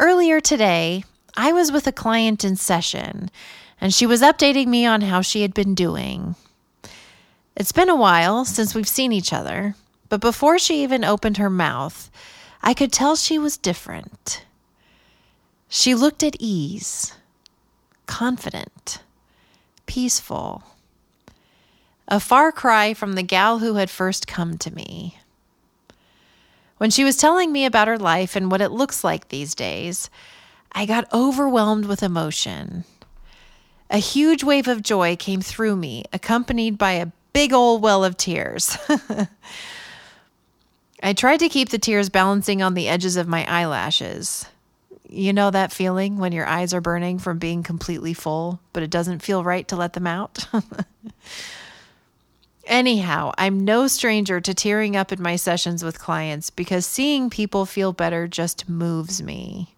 Earlier today, I was with a client in session, and she was updating me on how she had been doing. It's been a while since we've seen each other, but before she even opened her mouth, I could tell she was different. She looked at ease, confident, peaceful. A far cry from the gal who had first come to me. When she was telling me about her life and what it looks like these days, I got overwhelmed with emotion. A huge wave of joy came through me, accompanied by a big old well of tears. I tried to keep the tears balancing on the edges of my eyelashes. You know that feeling when your eyes are burning from being completely full, but it doesn't feel right to let them out? Anyhow, I'm no stranger to tearing up in my sessions with clients because seeing people feel better just moves me.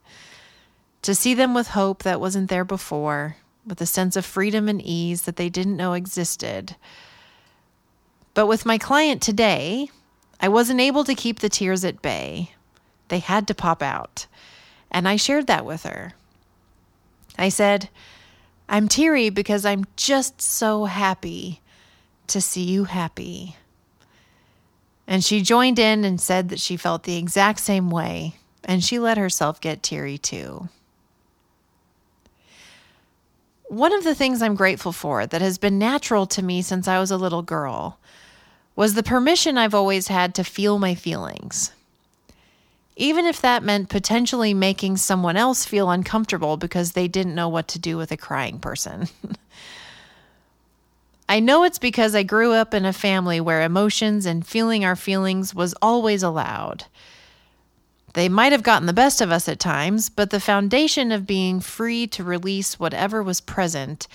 To see them with hope that wasn't there before, with a sense of freedom and ease that they didn't know existed. But with my client today, I wasn't able to keep the tears at bay. They had to pop out. And I shared that with her. I said, I'm teary because I'm just so happy to see you happy. And she joined in and said that she felt the exact same way, and she let herself get teary too. One of the things I'm grateful for that has been natural to me since I was a little girl was the permission I've always had to feel my feelings. Even if that meant potentially making someone else feel uncomfortable because they didn't know what to do with a crying person. I know it's because I grew up in a family where emotions and feeling our feelings was always allowed. They might have gotten the best of us at times, but the foundation of being free to release whatever was present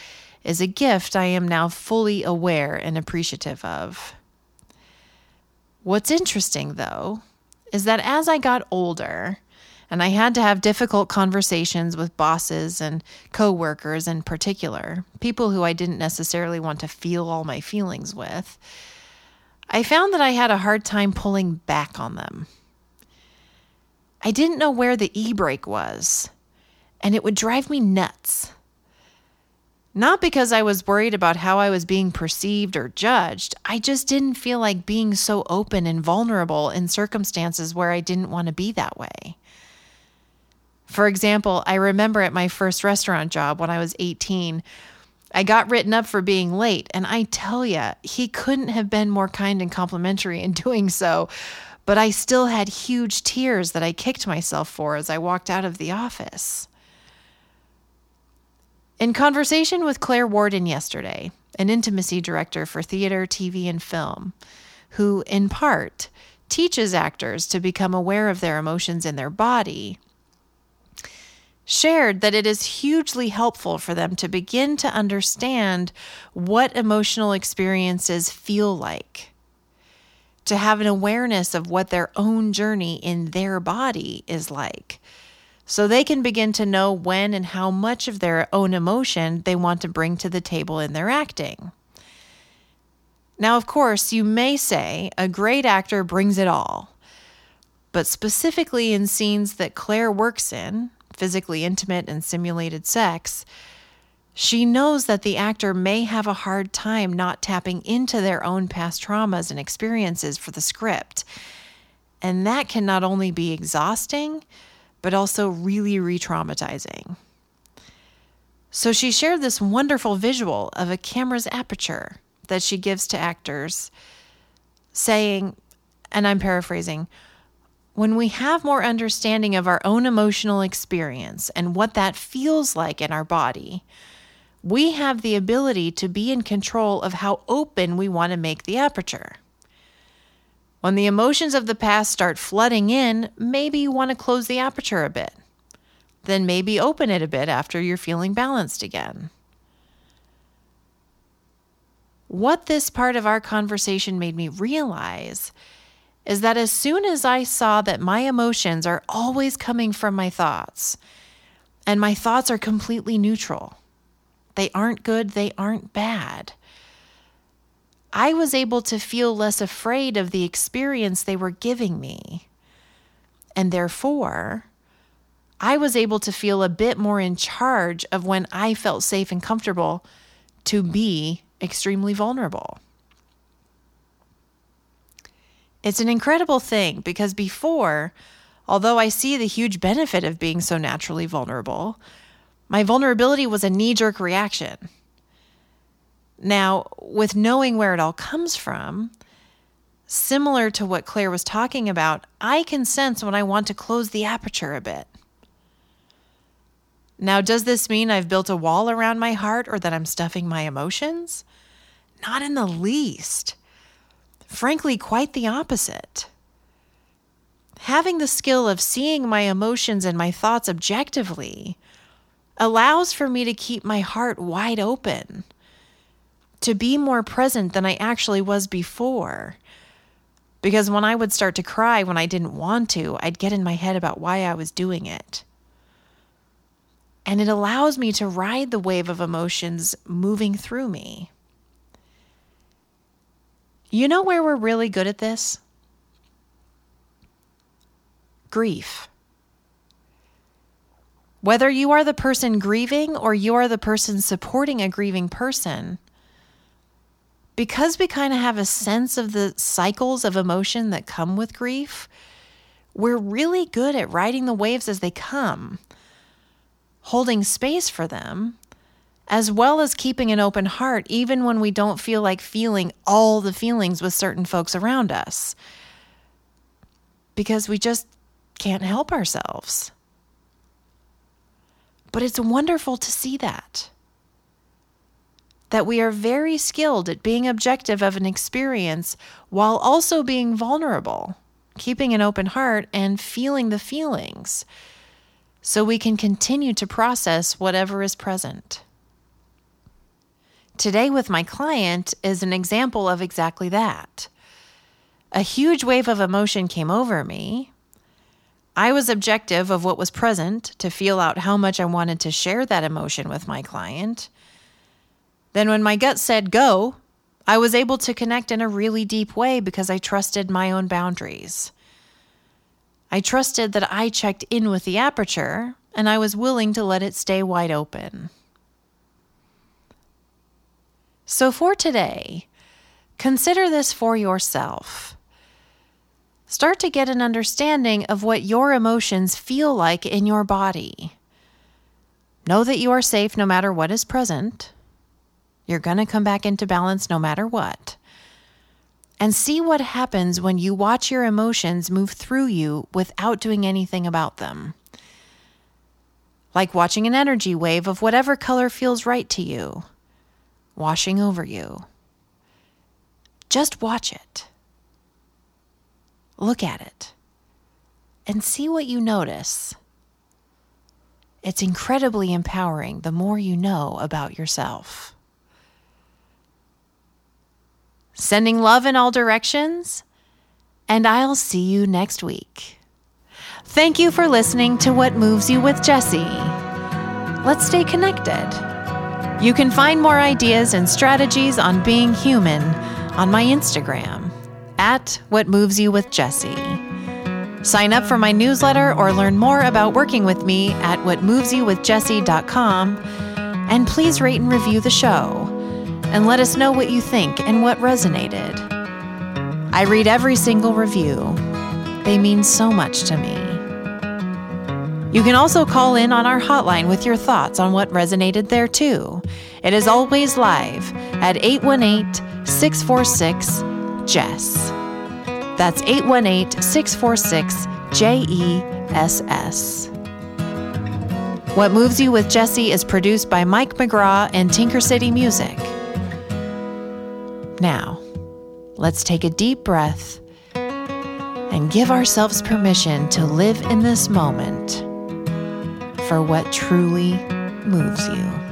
is a gift I am now fully aware and appreciative of. What's interesting, though, is that as I got older, and I had to have difficult conversations with bosses and coworkers in particular, people who I didn't necessarily want to feel all my feelings with. I found that I had a hard time pulling back on them. I didn't know where the e brake was, and it would drive me nuts. Not because I was worried about how I was being perceived or judged, I just didn't feel like being so open and vulnerable in circumstances where I didn't want to be that way. For example, I remember at my first restaurant job when I was 18, I got written up for being late, and I tell you, he couldn't have been more kind and complimentary in doing so. But I still had huge tears that I kicked myself for as I walked out of the office. In conversation with Claire Warden yesterday, an intimacy director for theater, TV, and film, who, in part, teaches actors to become aware of their emotions in their body, shared that it is hugely helpful for them to begin to understand what emotional experiences feel like, to have an awareness of what their own journey in their body is like. So they can begin to know when and how much of their own emotion they want to bring to the table in their acting. Now, of course, you may say a great actor brings it all, but specifically in scenes that Claire works in, physically intimate and simulated sex, she knows that the actor may have a hard time not tapping into their own past traumas and experiences for the script. And that can not only be exhausting, but also really re traumatizing. So she shared this wonderful visual of a camera's aperture that she gives to actors, saying, and I'm paraphrasing, when we have more understanding of our own emotional experience and what that feels like in our body, we have the ability to be in control of how open we want to make the aperture. When the emotions of the past start flooding in, maybe you want to close the aperture a bit. Then maybe open it a bit after you're feeling balanced again. What this part of our conversation made me realize is that as soon as I saw that my emotions are always coming from my thoughts, and my thoughts are completely neutral, they aren't good, they aren't bad. I was able to feel less afraid of the experience they were giving me. And therefore, I was able to feel a bit more in charge of when I felt safe and comfortable to be extremely vulnerable. It's an incredible thing because before, although I see the huge benefit of being so naturally vulnerable, my vulnerability was a knee jerk reaction. Now, with knowing where it all comes from, similar to what Claire was talking about, I can sense when I want to close the aperture a bit. Now, does this mean I've built a wall around my heart or that I'm stuffing my emotions? Not in the least. Frankly, quite the opposite. Having the skill of seeing my emotions and my thoughts objectively allows for me to keep my heart wide open, to be more present than I actually was before. Because when I would start to cry when I didn't want to, I'd get in my head about why I was doing it. And it allows me to ride the wave of emotions moving through me. You know where we're really good at this? Grief. Whether you are the person grieving or you are the person supporting a grieving person, because we kind of have a sense of the cycles of emotion that come with grief, we're really good at riding the waves as they come, holding space for them, as well as keeping an open heart, even when we don't feel like feeling all the feelings with certain folks around us, because we just can't help ourselves. But it's wonderful to see that. That we are very skilled at being objective of an experience while also being vulnerable, keeping an open heart and feeling the feelings so we can continue to process whatever is present. Today, with my client, is an example of exactly that. A huge wave of emotion came over me, I was objective of what was present to feel out how much I wanted to share that emotion with my client. Then, when my gut said go, I was able to connect in a really deep way because I trusted my own boundaries. I trusted that I checked in with the aperture and I was willing to let it stay wide open. So, for today, consider this for yourself. Start to get an understanding of what your emotions feel like in your body. Know that you are safe no matter what is present. You're going to come back into balance no matter what. And see what happens when you watch your emotions move through you without doing anything about them. Like watching an energy wave of whatever color feels right to you, washing over you. Just watch it. Look at it and see what you notice. It's incredibly empowering the more you know about yourself. Sending love in all directions, and I'll see you next week. Thank you for listening to What Moves You with Jesse. Let's stay connected. You can find more ideas and strategies on being human on my Instagram at What Moves You with Jesse. Sign up for my newsletter or learn more about working with me at whatmovesyouwithjesse.com. And please rate and review the show and let us know what you think and what resonated. I read every single review, they mean so much to me. You can also call in on our hotline with your thoughts on what resonated there too. It is always live at 818 646 JESS. That's 818 646 J E S S. What Moves You with Jesse is produced by Mike McGraw and Tinker City Music. Now, let's take a deep breath and give ourselves permission to live in this moment for what truly moves you.